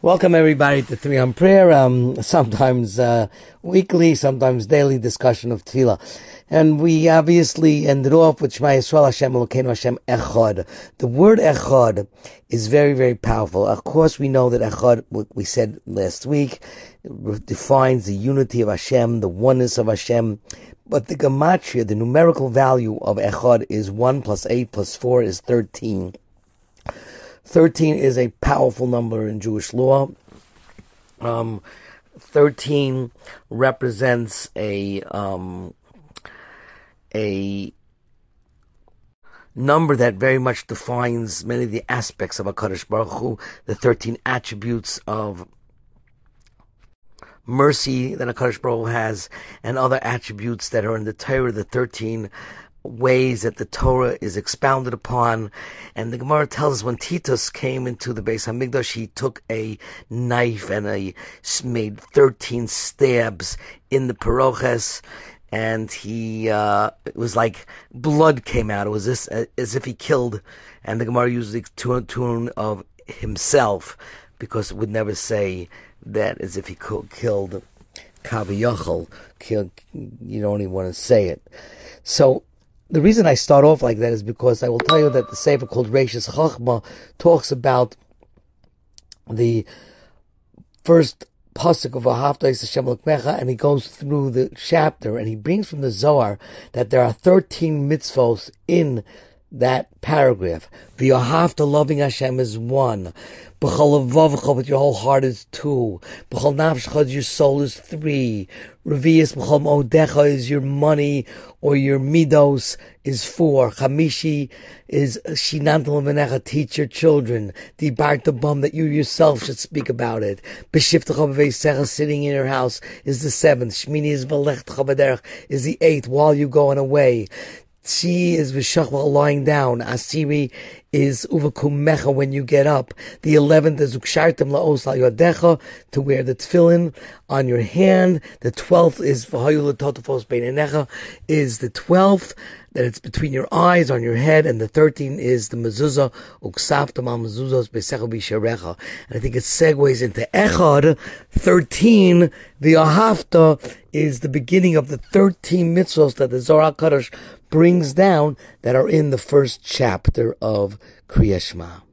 Welcome everybody to Three on Prayer. Um, sometimes uh, weekly, sometimes daily discussion of Tefillah. And we obviously ended off with Shema Yisrael Hashem Elokeinu Hashem Echad. The word Echad is very, very powerful. Of course, we know that Echad, we said last week, defines the unity of Hashem, the oneness of Hashem. But the gematria, the numerical value of Echad is 1 plus 8 plus 4 is 13. 13 is a powerful number in Jewish law. Um, 13 represents a um, a number that very much defines many of the aspects of HaKadosh Baruch Hu, the 13 attributes of mercy that HaKadosh Baruch Hu has, and other attributes that are in the Torah, the 13 ways that the Torah is expounded upon. And the Gemara tells us when Titus came into the Beis Hamikdash, he took a knife and a, made 13 stabs in the paroches. And he, uh, it was like blood came out. It was this, as if he killed. And the Gemara uses the tune of himself because it would never say that as if he killed Kaviyachal. You don't even want to say it. So the reason I start off like that is because I will tell you that the Sefer called Reishis Chochma talks about the first pasuk of Ahavta Hashem Lekmecha, and he goes through the chapter and he brings from the Zohar that there are 13 mitzvos in that paragraph. The Ahavta loving Hashem is one. With your whole heart is two. B'chol nafshcha, your soul is three. Revius b'chol modecha is your money or your midos is four. Chamishi is shinantal v'necha, teach your children. Dibart the bum that you yourself should speak about it. B'shivtecha sitting in your house is the seventh. Shmini is v'lechtecha b'derech is the eighth while you're going away. Tzi is v'shachva lying down. Asiri is uvakumecha when you get up. The eleventh is ukshartim laos al yodecha to wear the tefillin on your hand. The twelfth is v'hayu latotofos beinenecha is the twelfth that it's between your eyes on your head, and the thirteenth is the mezuzah uksaftam al mezuzos besecha b'sharecha. And I think it segues into echad thirteen. The ahavta is the beginning of the thirteen mitzvos that the Zohar Kadosh brings down that are in the first chapter of Kriyashma.